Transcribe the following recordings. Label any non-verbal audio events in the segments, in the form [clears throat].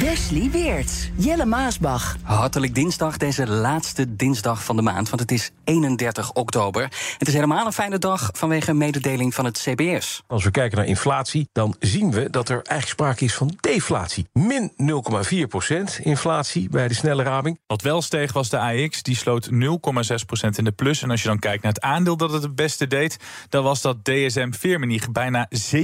Wesley Weerts, Jelle Maasbach. Hartelijk dinsdag, deze laatste dinsdag van de maand, want het is 31 oktober. Het is helemaal een fijne dag vanwege een mededeling van het CBS. Als we kijken naar inflatie, dan zien we dat er eigenlijk sprake is van deflatie. Min 0,4% inflatie bij de snelle raming. Wat wel steeg was de AX, die sloot 0,6% in de plus. En als je dan kijkt naar het aandeel dat het het beste deed, dan was dat DSM Firmenich bijna 7,5%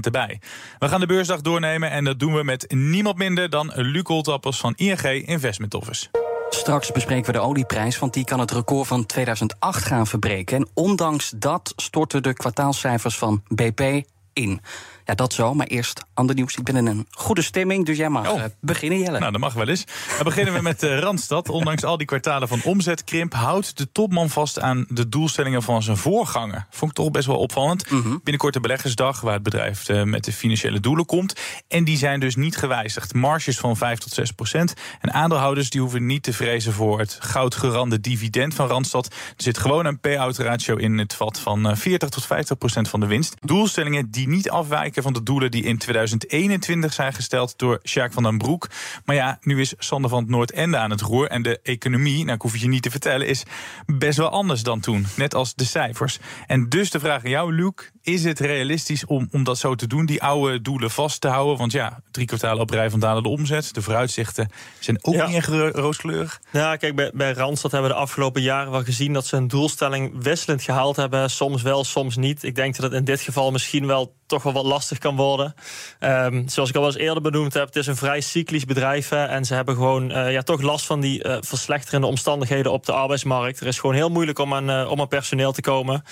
erbij. We gaan de beursdag doornemen en dat doen we met niemand minder dan Luc Oltappers van ING Investment Office. Straks bespreken we de olieprijs, want die kan het record van 2008 gaan verbreken. En ondanks dat storten de kwartaalcijfers van BP in. Ja, dat zo, maar eerst ander nieuws. Ik ben in een goede stemming, dus jij mag Oh. eh, beginnen, Jelle. Nou, dat mag wel eens. Dan beginnen we met eh, Randstad. Ondanks al die kwartalen van omzetkrimp houdt de topman vast aan de doelstellingen van zijn voorganger. Vond ik toch best wel opvallend. Binnenkort de beleggersdag, waar het bedrijf eh, met de financiële doelen komt. En die zijn dus niet gewijzigd. Marges van 5 tot 6 procent. En aandeelhouders die hoeven niet te vrezen voor het goudgerande dividend van Randstad. Er zit gewoon een payout ratio in het vat van eh, 40 tot 50 procent van de winst. Doelstellingen die niet afwijken van de doelen die in 2021 zijn gesteld door Sjaak van den Broek. Maar ja, nu is Sander van het Noordende aan het roer. En de economie, nou ik hoef het je niet te vertellen, is best wel anders dan toen. Net als de cijfers. En dus de vraag aan jou, Luc. Is het realistisch om, om dat zo te doen, die oude doelen vast te houden? Want ja, drie kwartalen op rij van dalende omzet. De vooruitzichten zijn ook Ja. niet echt ro- rooskleurig. Ja, kijk, bij, bij Randstad hebben we de afgelopen jaren wel gezien dat ze een doelstelling wisselend gehaald hebben. Soms wel, soms niet. Ik denk dat het in dit geval misschien wel toch wel wat lastig kan worden. Ehm, zoals ik al eens eerder benoemd heb, het is een vrij cyclisch bedrijf. en ze hebben gewoon eh, ja, toch last van die eh, verslechterende omstandigheden op de arbeidsmarkt. Er is gewoon heel moeilijk om aan, eh, om aan personeel te komen.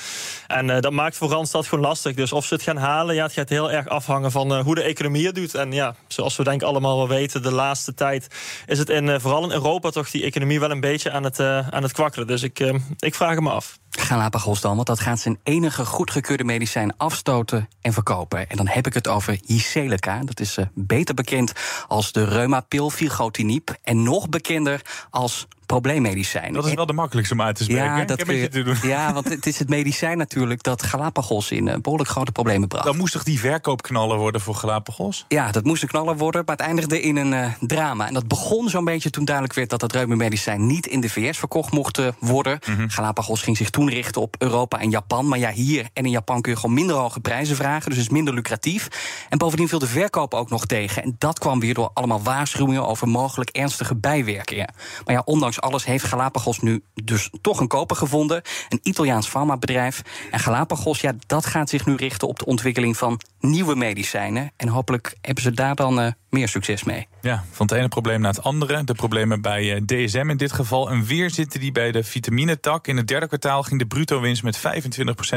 En dat maakt voor Randstad gewoon lastig. Dus of ze het gaan halen, ja, het gaat heel erg afhangen van hoe de economie het doet. En ja, zoals we denk allemaal wel weten, de laatste tijd is het in, vooral in Europa toch die economie wel een beetje aan het, aan het kwakkelen. Dus ik, ik vraag hem af. Galapagos dan, want dat gaat zijn enige goedgekeurde medicijn afstoten en verkopen. En dan heb ik het over Jyseleca. Dat is eh, beter bekend als de reumapil filgotinib en nog bekender als probleemmedicijn. Dat is wel de makkelijkste om uit te spreken. ja, dat kun je- te doen. ja, want het is het medicijn natuurlijk dat Galapagos in eh, behoorlijk grote problemen bracht. Dan moest toch die verkoopknaller worden voor Galapagos? Ja, dat moest een knaller worden, maar het eindigde in een eh, drama. En dat begon zo'n beetje toen duidelijk werd dat het reumamedicijn niet in de VS verkocht mocht eh, worden. Galapagos ging zich toen richten op Europa en Japan. Maar ja, hier en in Japan kun je gewoon minder hoge prijzen vragen, dus het is minder lucratief. En bovendien viel de verkoop ook nog tegen. En dat kwam weer door allemaal waarschuwingen over mogelijk ernstige bijwerkingen. Maar ja, ondanks alles heeft Galapagos nu dus toch een koper gevonden. Een Italiaans farmabedrijf. En Galapagos, ja, dat gaat zich nu richten op de ontwikkeling van nieuwe medicijnen. En hopelijk hebben ze daar dan eh, meer succes mee. Ja, van het ene probleem naar het andere. De problemen bij eh, DSM in dit geval. En weer zitten die bij de vitaminetak. In het derde kwartaal ging de bruto winst met 25%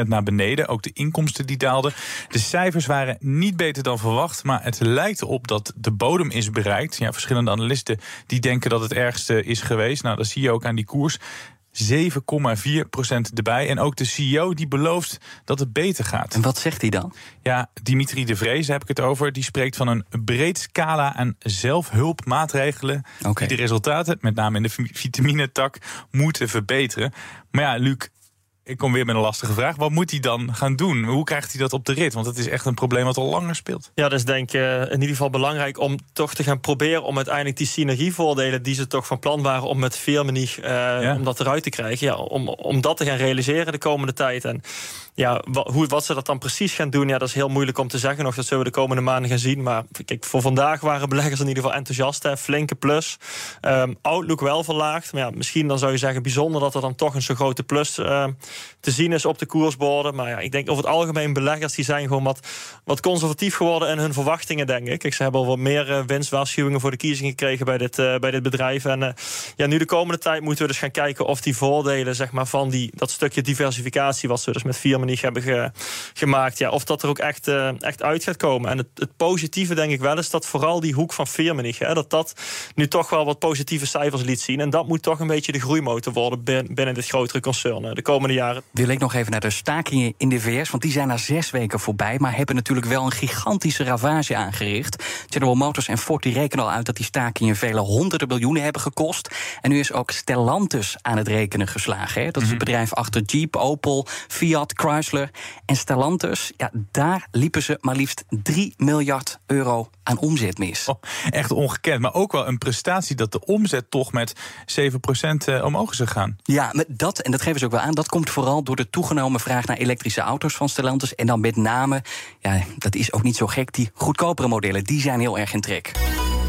naar beneden. Ook de inkomsten die daalden. De cijfers waren niet beter dan verwacht. Maar het lijkt erop dat de bodem is bereikt. Ja, verschillende analisten die denken dat het ergste is geweest. Nou, dat zie je ook aan die koers. 7,4% erbij. En ook de CEO die belooft dat het beter gaat. En wat zegt hij dan? Ja, Dimitri de Vrees, daar heb ik het over. Die spreekt van een breed scala aan zelfhulpmaatregelen. Die de resultaten, met name in de vi- vitaminetak, moeten verbeteren. Maar ja, Luc, ik kom weer met een lastige vraag. Wat moet hij dan gaan doen? Hoe krijgt hij dat op de rit? Want het is echt een probleem wat al langer speelt. Ja, dat is denk ik eh, in ieder geval belangrijk om toch te gaan proberen om uiteindelijk die synergievoordelen die ze toch van plan waren om met Veermenich eh om dat eruit te krijgen, ja, om, om dat te gaan realiseren de komende tijd. En ja, wa- hoe, wat ze dat dan precies gaan doen, ja, dat is heel moeilijk om te zeggen nog. Dat zullen we de komende maanden gaan zien. Maar kijk, voor vandaag waren beleggers in ieder geval enthousiast. Hè, flinke plus. Ehm, outlook wel verlaagd. Maar ja, misschien dan zou je zeggen bijzonder dat er dan toch een zo grote plus eh, te zien is op de koersborden. Maar ja, ik denk over het algemeen beleggers die zijn gewoon wat, wat conservatief geworden in hun verwachtingen, denk ik. ik ze hebben al wat meer uh, winstwaarschuwingen voor de kiezing gekregen bij dit, uh, bij dit bedrijf. En uh, ja, nu de komende tijd moeten we dus gaan kijken of die voordelen zeg maar, van die, dat stukje diversificatie, wat ze dus met Firmenich hebben ge, gemaakt, ja, of dat er ook echt, echt uit gaat komen. En het, het positieve denk ik wel is dat vooral die hoek van Firmenich, hè, dat dat nu toch wel wat positieve cijfers liet zien. En dat moet toch een beetje de groeimotor worden binnen dit grotere concern de komende jaren. Wil ik nog even naar de stakingen in de VS, want die zijn na zes weken voorbij, maar hebben natuurlijk wel een gigantische ravage aangericht. General Motors en Ford die rekenen al uit dat die stakingen vele honderden miljoenen hebben gekost. En nu is ook Stellantis aan het rekenen geslagen. Hè. Dat is het bedrijf achter Jeep, Opel, Fiat, Chrysler. En Stellantis, ja, daar liepen ze maar liefst 3 miljard euro aan omzet mis. Oh, echt ongekend, maar ook wel een prestatie dat de omzet toch met 7% omhoog is gegaan. Ja, met dat, en dat geven ze ook wel aan, dat komt vooral door de toegenomen vraag naar elektrische auto's van Stellantis. En dan met name, ja, dat is ook niet zo gek, die goedkopere modellen, die zijn heel erg in trek.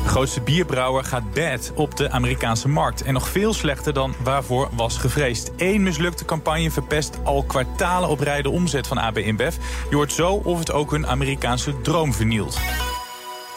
De grootste bierbrouwer gaat bad op de Amerikaanse markt. En nog veel slechter dan waarvoor was gevreesd. Eén mislukte campagne verpest al kwartalen op rij de omzet van AB InBev. Je hoort zo of het ook hun Amerikaanse droom vernielt.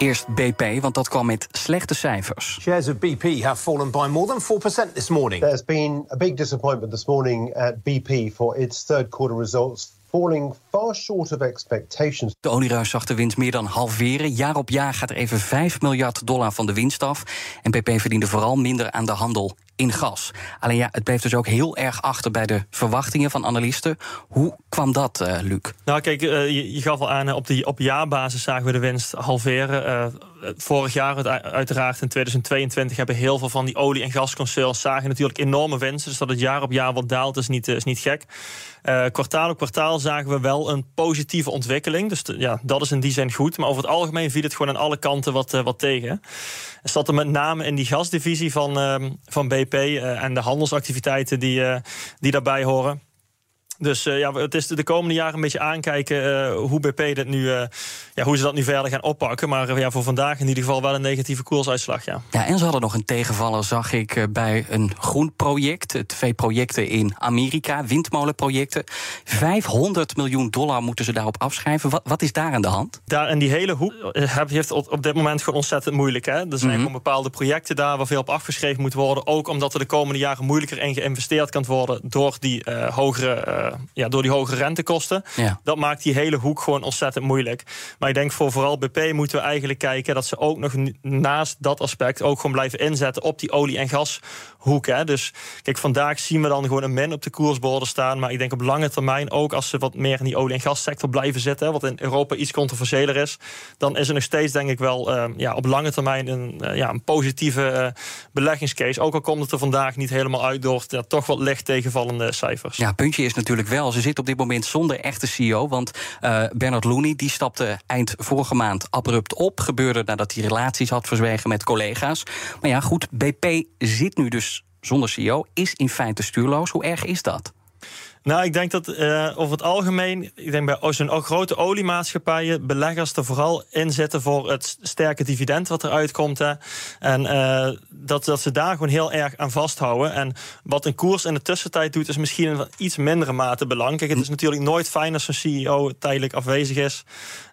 Eerst BP, want dat kwam met slechte cijfers. Shares of BP have fallen by more than 4% this morning. There's been a big disappointment this morning at BP for its third quarter results falling far short of expectations. De olieruis zag de winst meer dan halveren. Jaar op jaar gaat er even 5 miljard dollar van de winst af. En BP verdiende vooral minder aan de handel in gas. Alleen ja, het bleef dus ook heel erg achter bij de verwachtingen van analisten. Hoe kwam dat, uh, Luc? Nou, kijk, uh, je, gaf al aan, op, die, op jaarbasis zagen we de winst halveren. Vorig jaar, uiteraard in 2022, hebben heel veel van die olie- en gasconcerns zagen natuurlijk enorme winsten. Dus dat het jaar op jaar wat daalt, is niet, is niet gek. kwartaal op kwartaal zagen we wel een positieve ontwikkeling. Dus ja, dat is in die zin goed. Maar over het algemeen viel het gewoon aan alle kanten wat, wat tegen. Zat er met name in die gasdivisie van, uh, van BP uh, en de handelsactiviteiten die, uh, die daarbij horen. Dus uh, ja, het is de komende jaren een beetje aankijken uh, hoe BP dit nu, uh, ja, hoe ze dat nu verder gaan oppakken. Maar ja, voor vandaag in ieder geval wel een negatieve koersuitslag. Ja. ja, en ze hadden nog een tegenvaller, zag ik, bij een groen project. Twee projecten in Amerika, windmolenprojecten. 500 miljoen dollar moeten ze daarop afschrijven. Wat, wat is daar aan de hand? Daar in die hele hoek heeft op, op dit moment gewoon ontzettend moeilijk. Hè? Er zijn mm -hmm. gewoon bepaalde projecten daar waar veel op afgeschreven moet worden. Ook omdat er de komende jaren moeilijker in geïnvesteerd kan worden door die hogere ja, door die hoge rentekosten. Ja. Dat maakt die hele hoek gewoon ontzettend moeilijk. Maar ik denk voor vooral BP moeten we eigenlijk kijken dat ze ook nog naast dat aspect ook gewoon blijven inzetten op die olie- en gashoek. Hè. Dus kijk, vandaag zien we dan gewoon een min op de koersborden staan. Maar ik denk op lange termijn ook als ze wat meer in die olie- en gassector blijven zitten, wat in Europa iets controversiëler is, dan is er nog steeds denk ik wel uh, ja, op lange termijn een, uh, ja, een positieve uh, beleggingscase. Ook al komt het er vandaag niet helemaal uit door ja, toch wat licht tegenvallende cijfers. Ja, puntje is natuurlijk wel. Ze zit op dit moment zonder echte CEO. Want uh, Bernard Looney die stapte eind vorige maand abrupt op. Gebeurde nadat hij relaties had verzwegen met collega's. Maar ja, goed, BP zit nu dus zonder CEO. Is in feite stuurloos. Hoe erg is dat? Nou, ik denk dat uh, over het algemeen, ik denk bij zo'n grote oliemaatschappijen, beleggers er vooral in zitten voor het sterke dividend wat eruit komt. Hè. En uh, dat, dat ze daar gewoon heel erg aan vasthouden. En wat een koers in de tussentijd doet, is misschien in iets mindere mate belangrijk. Het is natuurlijk nooit fijn als een CEO tijdelijk afwezig is.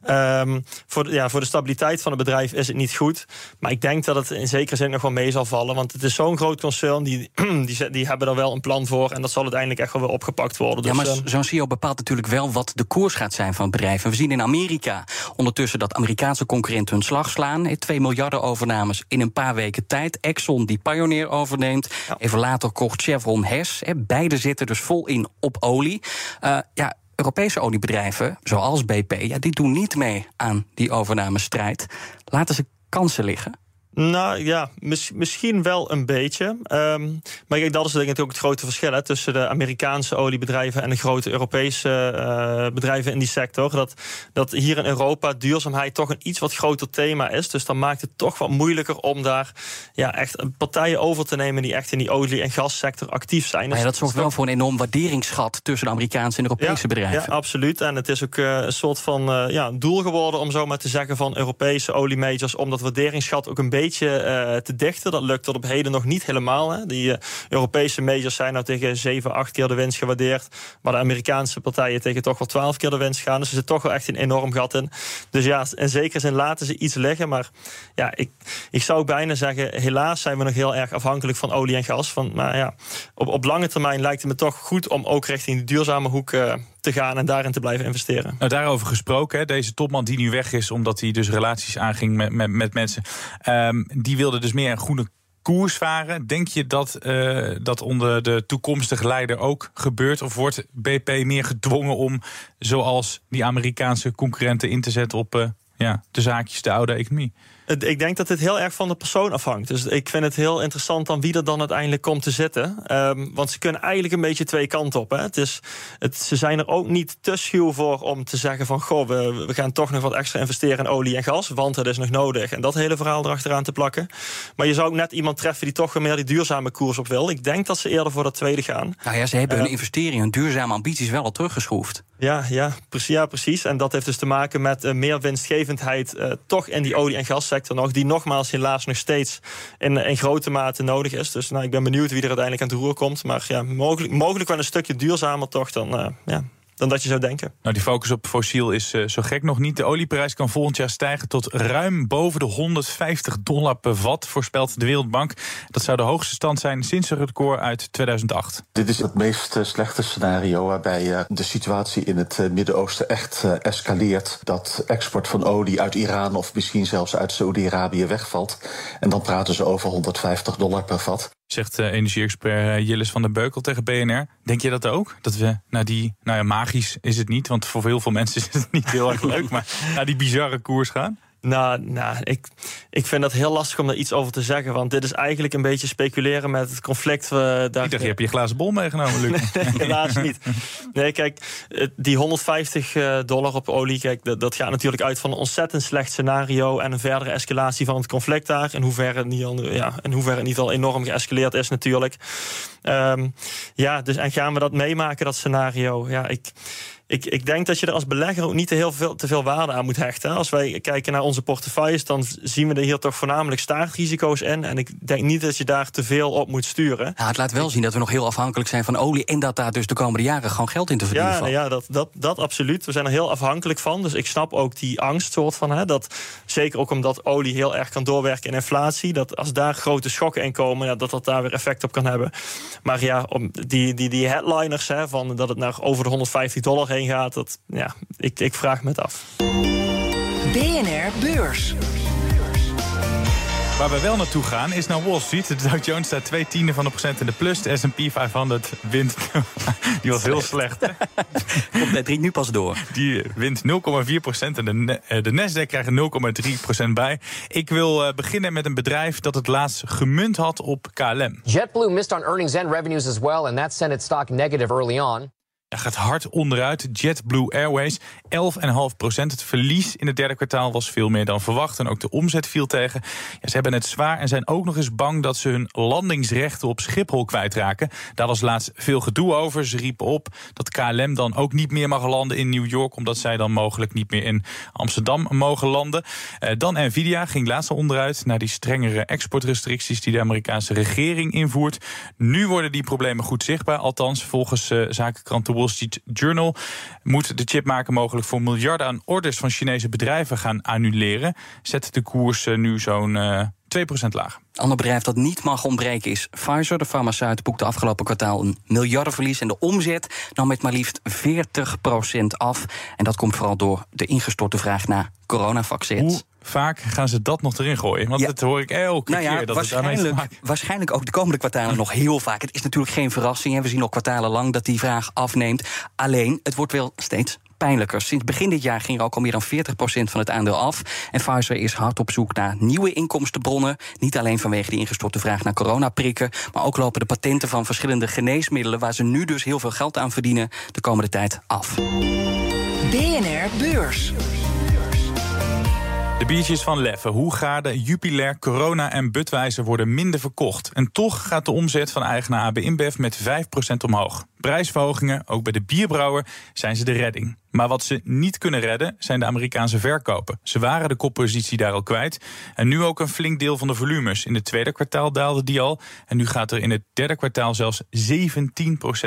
Um, voor, de, ja, voor de stabiliteit van het bedrijf is het niet goed. Maar ik denk dat het in zekere zin nog wel mee zal vallen. Want het is zo'n groot concern, die, [clears throat] die, die hebben er wel een plan voor. En dat zal uiteindelijk echt wel weer opgepakt worden. Dus, ja, maar zo'n CEO bepaalt natuurlijk wel wat de koers gaat zijn van het bedrijf. En we zien in Amerika ondertussen dat Amerikaanse concurrenten hun slag slaan. 2 miljarden overnames in een paar weken tijd. Exxon die Pioneer overneemt. Ja. Even later kocht Chevron Hess. Beide zitten dus vol in op olie. Uh, ja, Europese oliebedrijven, zoals BP, ja, die doen niet mee aan die overnamestrijd. Laten ze kansen liggen. Nou ja, mis, misschien wel een beetje. Um, maar kijk, dat is denk ik ook het grote verschil hè, tussen de Amerikaanse oliebedrijven en de grote Europese uh, bedrijven in die sector. Dat, dat hier in Europa duurzaamheid toch een iets wat groter thema is. Dus dan maakt het toch wat moeilijker om daar ja, echt partijen over te nemen die echt in die olie- en gassector actief zijn. Maar ja, dat zorgt wel voor een enorm waarderingsgat tussen de Amerikaanse en Europese ja, bedrijven. Ja, absoluut. En het is ook uh, een soort van uh, ja, doel geworden om zo maar te zeggen van Europese oliemajors om dat waarderingsgat ook een beetje beetje eh, te dichten. Dat lukt tot op heden nog niet helemaal. Hè. Die Europese majors zijn nou tegen 7, 8 keer de winst gewaardeerd. Maar de Amerikaanse partijen tegen toch wel 12 keer de winst gaan. Dus er zit toch wel echt een enorm gat in. Dus ja, in zekere zin laten ze iets liggen. Maar ja, ik, ik zou bijna zeggen, helaas zijn we nog heel erg afhankelijk van olie en gas. Van, maar ja, op, op lange termijn lijkt het me toch goed om ook richting de duurzame hoek uh, te gaan en daarin te blijven investeren. Nou, daarover gesproken, deze topman die nu weg is omdat hij dus relaties aanging met, met, met mensen, um, die wilde dus meer een groene koers varen. Denk je dat uh, dat onder de toekomstige leider ook gebeurt? Of wordt BP meer gedwongen om, zoals die Amerikaanse concurrenten, in te zetten op uh, ja, de zaakjes, de oude economie? Ik denk dat het heel erg van de persoon afhangt. Dus ik vind het heel interessant dan wie er dan uiteindelijk komt te zitten. Um, want ze kunnen eigenlijk een beetje twee kanten op. Hè. Het is, het, ze zijn er ook niet te schuw voor om te zeggen van... goh, we, we gaan toch nog wat extra investeren in olie en gas... want het is nog nodig. En dat hele verhaal erachteraan te plakken. Maar je zou ook net iemand treffen die toch meer die duurzame koers op wil. Ik denk dat ze eerder voor dat tweede gaan. Nou ja, ze hebben hun investeringen, hun duurzame ambities wel al teruggeschroefd. Ja, ja, precies, ja, precies. En dat heeft dus te maken met uh, meer winstgevendheid... Uh, toch in die olie- en gassector nog, die nogmaals helaas nog steeds in, in grote mate nodig is. Dus nou, ik ben benieuwd wie er uiteindelijk aan het roer komt. Maar ja, mogelijk, mogelijk wel een stukje duurzamer toch dan, uh, ja, dan dat je zou denken. Nou, die focus op fossiel is uh, zo gek nog niet. De olieprijs kan volgend jaar stijgen tot ruim boven de 150 dollar per vat, voorspelt de Wereldbank. Dat zou de hoogste stand zijn sinds het record uit 2008. Dit is het meest uh, slechte scenario waarbij uh, de situatie in het Midden-Oosten echt escaleert. Dat export van olie uit Iran of misschien zelfs uit Saudi-Arabië wegvalt. En dan praten ze over 150 dollar per vat zegt uh, energie-expert uh, Jillis van der Beukel tegen BNR. Denk je dat ook? Dat we naar die, nou ja, magisch is het niet, want voor heel veel mensen is het niet heel erg leuk, [laughs] maar naar die bizarre koers gaan? Nou, nou ik, ik vind dat heel lastig om daar iets over te zeggen. Want dit is eigenlijk een beetje speculeren met het conflict. Uh, daar... Ik dacht, je hebt je glazen bol meegenomen, Luc. [laughs] nee, helaas niet. Nee, kijk, die 150 eh, dollar op olie... Kijk, dat, dat, gaat natuurlijk uit van een ontzettend slecht scenario... en een verdere escalatie van het conflict daar. In hoeverre het niet al, ja, in hoeverre het niet al enorm geëscaleerd is natuurlijk. Um, ja, dus en gaan we dat meemaken, dat scenario? Ja, ik ik, ik denk dat je er als belegger ook niet te, heel veel, te veel waarde aan moet hechten. Als wij kijken naar onze portefeuilles, dan zien we er hier toch voornamelijk staartrisico's in. En ik denk niet dat je daar te veel op moet sturen. Ja, het laat wel zien dat we nog heel afhankelijk zijn van olie. En dat daar dus de komende jaren gewoon geld in te verdienen ja, Ja, dat, dat, dat absoluut. We zijn er heel afhankelijk van. Dus ik snap ook die angst soort van. Hè, dat, zeker ook omdat olie heel erg kan doorwerken in inflatie. Dat als daar grote schokken in komen, ja, dat dat daar weer effect op kan hebben. Maar ja, om die, die, die headliners hè, van dat het naar over de 150 dollar heen gaat, dat, ja, ik, ik vraag me het af. BNR Beurs. Waar we wel naartoe gaan is naar Wall Street. De Dow Jones staat twee tienden van de procent in de plus. De S&P 500 wint... [laughs] Die was heel slecht. [laughs] Komt net nu pas door. Die wint 0,4 procent. En de, eh, de Nasdaq krijgt 0,3 procent bij. Ik wil uh, beginnen met een bedrijf dat het laatst gemunt had op KLM. JetBlue missed on earnings and revenues as well. And that sent its stock negative early on. Gaat hard onderuit. JetBlue Airways 11,5 procent. Het verlies in het derde kwartaal was veel meer dan verwacht. En ook de omzet viel tegen. Ja, ze hebben het zwaar en zijn ook nog eens bang dat ze hun landingsrechten op Schiphol kwijtraken. Daar was laatst veel gedoe over. Ze riepen op dat KLM dan ook niet meer mag landen in New York. Omdat zij dan mogelijk niet meer in Amsterdam mogen landen. Eh, dan Nvidia ging laatst onderuit naar die strengere exportrestricties die de Amerikaanse regering invoert. Nu worden die problemen goed zichtbaar. Althans, volgens uh, zakenkrant Wall Street Journal moet de chipmaker mogelijk voor miljarden aan orders van Chinese bedrijven gaan annuleren. Zet de koers eh, nu zo'n uh, 2% lager. Ander bedrijf dat niet mag ontbreken is Pfizer. De farmaceut boekte afgelopen kwartaal een miljardenverlies. En de omzet nam met maar liefst 40% af. En dat komt vooral door de ingestorte vraag naar coronavaccins. Hoe vaak gaan ze dat nog erin gooien? Want ja. dat hoor ik elke nou ja, keer. Dat waarschijnlijk, het waarschijnlijk ook de komende kwartalen nog heel vaak. Het is natuurlijk geen verrassing. We zien al kwartalen lang dat die vraag afneemt. Alleen, het wordt wel steeds pijnlijker. Sinds begin dit jaar ging er ook al meer dan 40% van het aandeel af. En Pfizer is hard op zoek naar nieuwe inkomstenbronnen. Niet alleen vanwege die ingestorte vraag naar coronaprikken, maar ook lopen de patenten van verschillende geneesmiddelen, waar ze nu dus heel veel geld aan verdienen, de komende tijd af. BNR Beurs. De biertjes van Leffe, Hoegaarden, Jupiler, Corona en Budweiser worden minder verkocht. En toch gaat de omzet van eigenaar AB InBev met 5% omhoog. Prijsverhogingen, ook bij de bierbrouwer, zijn ze de redding. Maar wat ze niet kunnen redden, zijn de Amerikaanse verkopen. Ze waren de koppositie daar al kwijt. En nu ook een flink deel van de volumes. In het tweede kwartaal daalde die al. En nu gaat er in het derde kwartaal zelfs 17%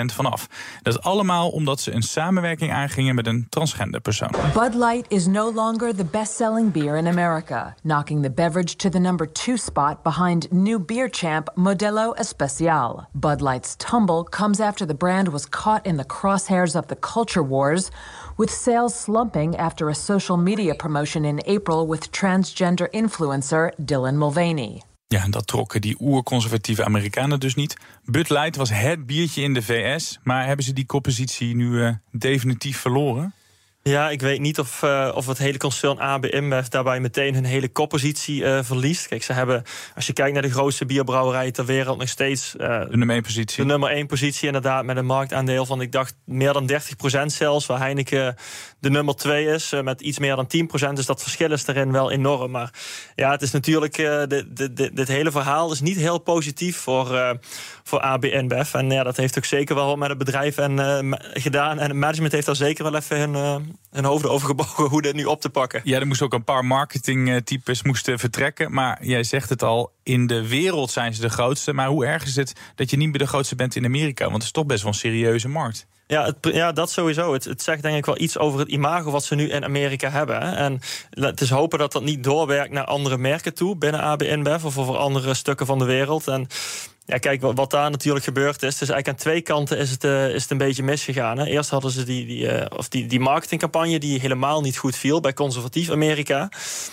vanaf. Dat is allemaal omdat ze een samenwerking aangingen met een transgender persoon. Bud Light is no longer the best-selling beer in America, knocking the beverage to the number two spot behind new beer champ Modelo Especial. Bud Light's tumble comes after the brand was caught in the crosshairs of the culture wars with sales slumping after a social media promotion in April with transgender influencer Dylan Mulvaney. Ja, en dat trokken die oerconservatieve Amerikanen dus niet. Bud Light was het biertje in de VS, maar hebben ze die koppositie nu uh, definitief verloren? Ja, ik weet niet of, uh, of het hele concern AB InBev daarbij meteen hun hele koppositie uh, verliest. Kijk, ze hebben, als je kijkt naar de grootste bierbrouwerijen ter wereld, nog steeds uh, de nummer 1 positie. De nummer 1 positie, inderdaad, met een marktaandeel van, ik dacht, meer dan 30% zelfs. Waar Heineken de nummer 2 is, met iets meer dan 10%. Dus dat verschil is erin wel enorm. Maar ja, het is natuurlijk, dit hele verhaal is niet heel positief voor, voor AB InBev. En ja, dat heeft ook zeker wel wat met het bedrijf en, gedaan. En het management heeft daar zeker wel even hun hun hoofden overgebogen hoe dit nu op te pakken. Ja, er moesten ook een paar marketingtypes moesten vertrekken. Maar jij zegt het al, in de wereld zijn ze de grootste. Maar hoe erg is het dat je niet meer de grootste bent in Amerika? Want het is toch best wel een serieuze markt. Ja, het, ja, dat sowieso. Het, het, zegt denk ik wel iets over het imago wat ze nu in Amerika hebben. Hè. En het is hopen dat dat niet doorwerkt naar andere merken toe binnen AB InBev of over andere stukken van de wereld. En ja, kijk, wat daar natuurlijk gebeurd is. Dus eigenlijk aan twee kanten is het, uh, is het een beetje misgegaan. Hè. Eerst hadden ze die, die, uh, of die, die marketingcampagne die helemaal niet goed viel bij conservatief Amerika.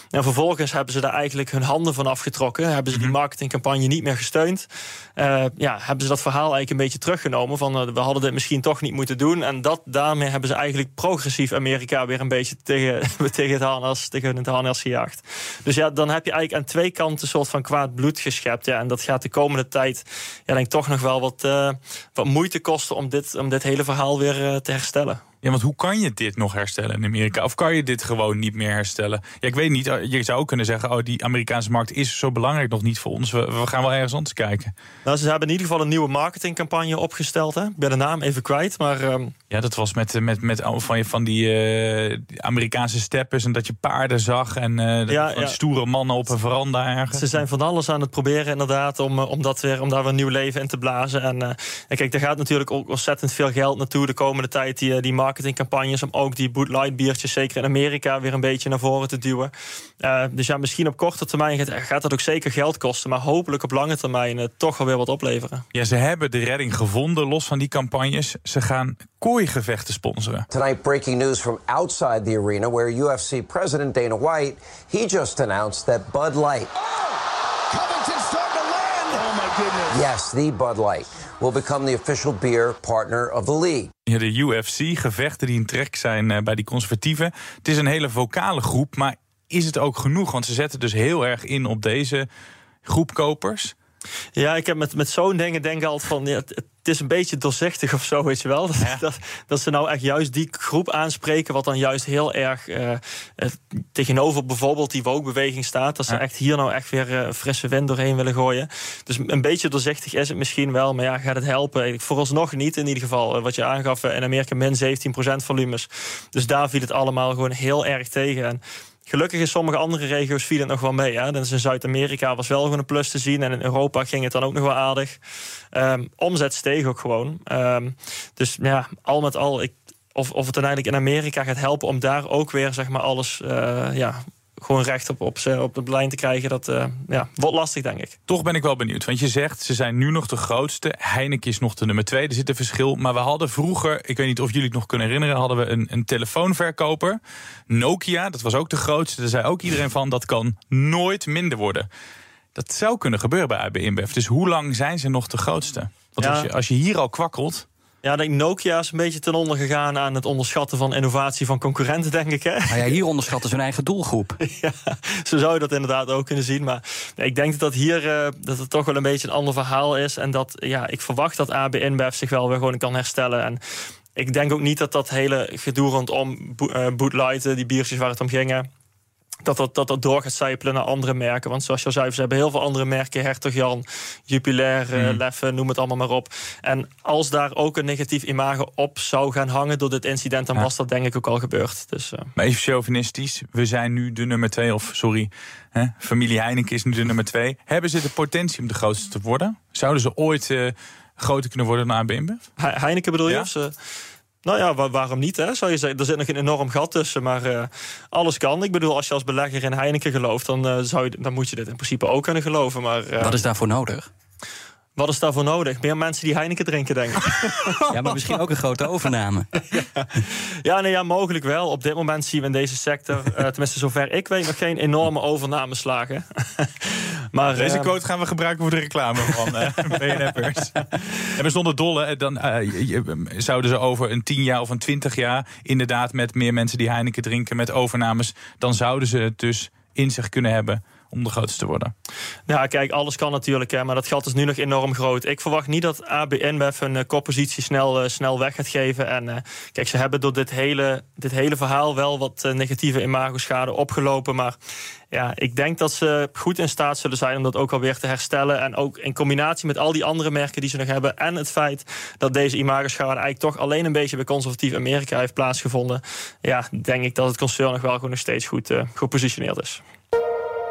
En vervolgens hebben ze daar eigenlijk hun handen van afgetrokken. Hebben ze die mhm. marketingcampagne niet meer gesteund. Uh, ja, hebben ze dat verhaal eigenlijk een beetje teruggenomen. Van we hadden dit misschien toch niet moeten doen. En dat, daarmee hebben ze eigenlijk progressief Amerika weer een beetje tegen, [laughs] tegen, het, harnas, tegen het harnas gejaagd. Dus ja, dan heb je eigenlijk aan twee kanten een soort van kwaad bloed geschept. Ja, en dat gaat de komende tijd ja, denk toch nog wel wat, uh, wat moeite kosten om dit, om dit hele verhaal weer uh, te herstellen. Ja, want hoe kan je dit nog herstellen in Amerika? Of kan je dit gewoon niet meer herstellen? Ja, ik weet niet. Eh, je zou ook kunnen zeggen: oh, die Amerikaanse markt is zo belangrijk nog niet voor ons. We, we gaan wel ergens anders kijken. Nou, ze hebben in ieder geval een nieuwe marketingcampagne opgesteld. Hè? Ik ben de naam even kwijt. Maar, uh... Ja, dat was met, met, met van, van die uh, Amerikaanse steppers en dat je paarden zag en uh, ja, ja. stoere mannen op een veranda ergens. Ze zijn van alles aan het proberen, inderdaad, om, om, dat weer, om daar weer een nieuw leven in te blazen. En, en kijk, daar gaat natuurlijk ook ontzettend veel geld naartoe de komende tijd, die, die marketingcampagnes, om ook die Bud Light biertjes, zeker in Amerika, weer een beetje naar voren te duwen. Uh, dus ja, misschien op korte termijn gaat, gaat, dat ook zeker geld kosten, maar hopelijk op lange termijn uh, toch wel weer wat opleveren. Ja, ze hebben de redding gevonden, los van die campagnes. Ze gaan kooigevechten sponsoren. Tonight breaking news from outside the arena where UFC president Dana White, he just announced that Bud Light Oh, Covington's starting to land. Oh my goodness. Yes, the Bud Light will become the official beer partner of the league. Ja, de UFC, gevechten die in trek zijn uh, bij die conservatieven. Het is een hele vocale groep, maar is het ook genoeg? Want ze zetten dus heel erg in op deze groep kopers. Ja, ik heb met, met zo'n dingen denk ik altijd van... Ja, het, het, is een beetje doorzichtig of zo, weet je wel. Dat, ja. dat, dat, ze nou echt juist die groep aanspreken... wat dan juist heel erg uh, tegenover bijvoorbeeld die woke-beweging staat. Dat ze ja. echt hier nou echt weer uh, frisse wind doorheen willen gooien. Dus een beetje doorzichtig is het misschien wel. Maar ja, gaat het helpen? Vooralsnog niet in ieder geval. Wat je aangaf, in Amerika min 17% volumes. Dus daar viel het allemaal gewoon heel erg tegen. En Gelukkig in sommige andere regio's viel het nog wel mee. Hè. Dus in Zuid-Amerika was wel gewoon een plus te zien. En in Europa ging het dan ook nog wel aardig. Um, omzet steeg ook gewoon. Um, dus ja, al met al, ik, of, of het uiteindelijk in Amerika gaat helpen om daar ook weer zeg maar alles uh, ja, gewoon recht op, op, op de lijn te krijgen, dat uh, ja, wordt lastig, denk ik. Toch ben ik wel benieuwd. Want je zegt, ze zijn nu nog de grootste. Heineken is nog de nummer twee. Er zit een verschil. Maar we hadden vroeger, ik weet niet of jullie het nog kunnen herinneren... hadden we een, een telefoonverkoper. Nokia, dat was ook de grootste. Daar zei ook iedereen van, dat kan nooit minder worden. Dat zou kunnen gebeuren bij AB InBev. Dus hoe lang zijn ze nog de grootste? Want ja. als, je, als je hier al kwakkelt... Ja, denk Nokia is een beetje ten onder gegaan aan het onderschatten van innovatie van concurrenten, denk ik. Hè? Maar ja, hier onderschatten ze hun eigen doelgroep. [laughs] ja, zo zou je dat inderdaad ook kunnen zien. Maar ik denk dat dat hier uh, dat het toch wel een beetje een ander verhaal is. En dat ja, ik verwacht dat AB InBev zich wel weer gewoon kan herstellen. En ik denk ook niet dat dat hele gedoe rondom uh, Boot Light, die biertjes waar het om ging dat dat, dat dat door gaat zijpelen naar andere merken. Want zoals je al zei, ze hebben heel veel andere merken. Hertog Jan, Jupiler, mm. Leffe, noem het allemaal maar op. En als daar ook een negatief imago op zou gaan hangen door dit incident... dan was dat denk ik ook al gebeurd. Dus, uh. Maar even chauvinistisch. We zijn nu de nummer twee, of sorry, hè, familie Heineken is nu de nummer twee. Hebben ze de potentie om de grootste te worden? Zouden ze ooit... Uh, groter kunnen worden dan AB InBev? Heineken bedoel je? Ja? Of ze... Nou ja, waarom niet? Hè? Zou je zeggen, er zit nog een enorm gat tussen, maar uh, alles kan. Ik bedoel, als je als belegger in Heineken gelooft, dan, uh, zou je, dan moet je dit in principe ook kunnen geloven. Maar, uh, Wat is daarvoor nodig? Wat is daarvoor nodig? Meer mensen die Heineken drinken, denk ik. [laughs] ja, maar misschien ook een grote overname. [laughs] ja, ja, nee, ja, mogelijk wel. Op dit moment zien we in deze sector, uh, tenminste zover ik weet, nog geen enorme overnameslagen. [laughs] maar, deze uh, quote gaan we gebruiken voor de reclame van uh, BNF'ers. en zonder dolle, dan zouden ze over een tien jaar of een twintig jaar... inderdaad met meer mensen die Heineken drinken, met overnames... dan zouden ze het dus in zich kunnen hebben om de grootste te worden? Ja, kijk, alles kan natuurlijk, hè, maar dat gat is nu nog enorm groot. Ik verwacht niet dat AB InBev een uh, koppositie snel, uh, snel weg gaat geven. En uh, kijk, ze hebben door dit hele, dit hele verhaal wel wat negatieve imagoschade opgelopen. Maar ja, ik denk dat ze goed in staat zullen zijn om dat ook alweer te herstellen. En ook in combinatie met al die andere merken die ze nog hebben. En het feit dat deze imagoschade eigenlijk toch alleen een beetje bij conservatief Amerika heeft plaatsgevonden. Ja, denk ik dat het concern nog wel gewoon nog steeds goed gepositioneerd is.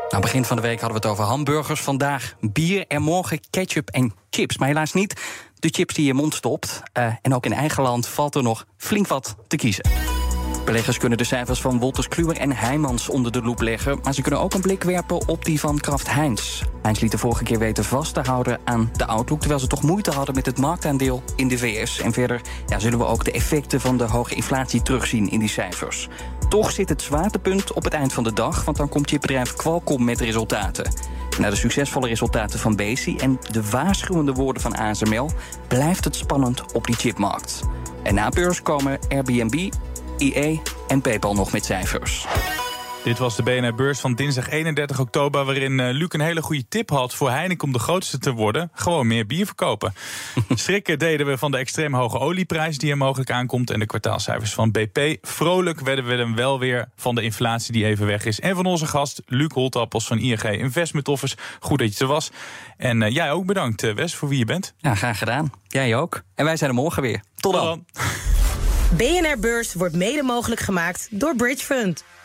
Nou, begin van de week hadden we het over hamburgers. Vandaag bier en morgen ketchup en chips. Maar helaas niet de chips die je mond stopt. Uh, en ook in eigen land valt er nog flink wat te kiezen. Beleggers kunnen de cijfers van Wolters Kluwer en Heijmans onder de loep leggen... maar ze kunnen ook een blik werpen op die van Kraft Heinz. Heinz liet de vorige keer weten vast te houden aan de outlook... terwijl ze toch moeite hadden met het marktaandeel in de VS. En verder ja, zullen we ook de effecten van de hoge inflatie terugzien in die cijfers. Toch zit het zwaartepunt op het eind van de dag... want dan komt je bedrijf Qualcomm met resultaten. Na de succesvolle resultaten van Besi en de waarschuwende woorden van ASML... blijft het spannend op die chipmarkt. En na beurs komen Airbnb, IE en PayPal nog met cijfers. Dit was de BNR Beurs van dinsdag 31 oktober... waarin uh, Luc een hele goede tip had voor Heineken om de grootste te worden. Gewoon meer bier verkopen. [laughs] Schrikken deden we van de extreem hoge olieprijs die er mogelijk aankomt... en de kwartaalcijfers van BP. Vrolijk werden we hem wel weer van de inflatie die even weg is. En van onze gast Luc Holtappels van ING Investment Office. Goed dat je er was. En uh, jij ook bedankt, uh, Wes, voor wie je bent. Ja, graag gedaan. Jij ook. En wij zijn er morgen weer. Tot dan. Tot dan. BNR Beurs wordt mede mogelijk gemaakt door Bridge Fund.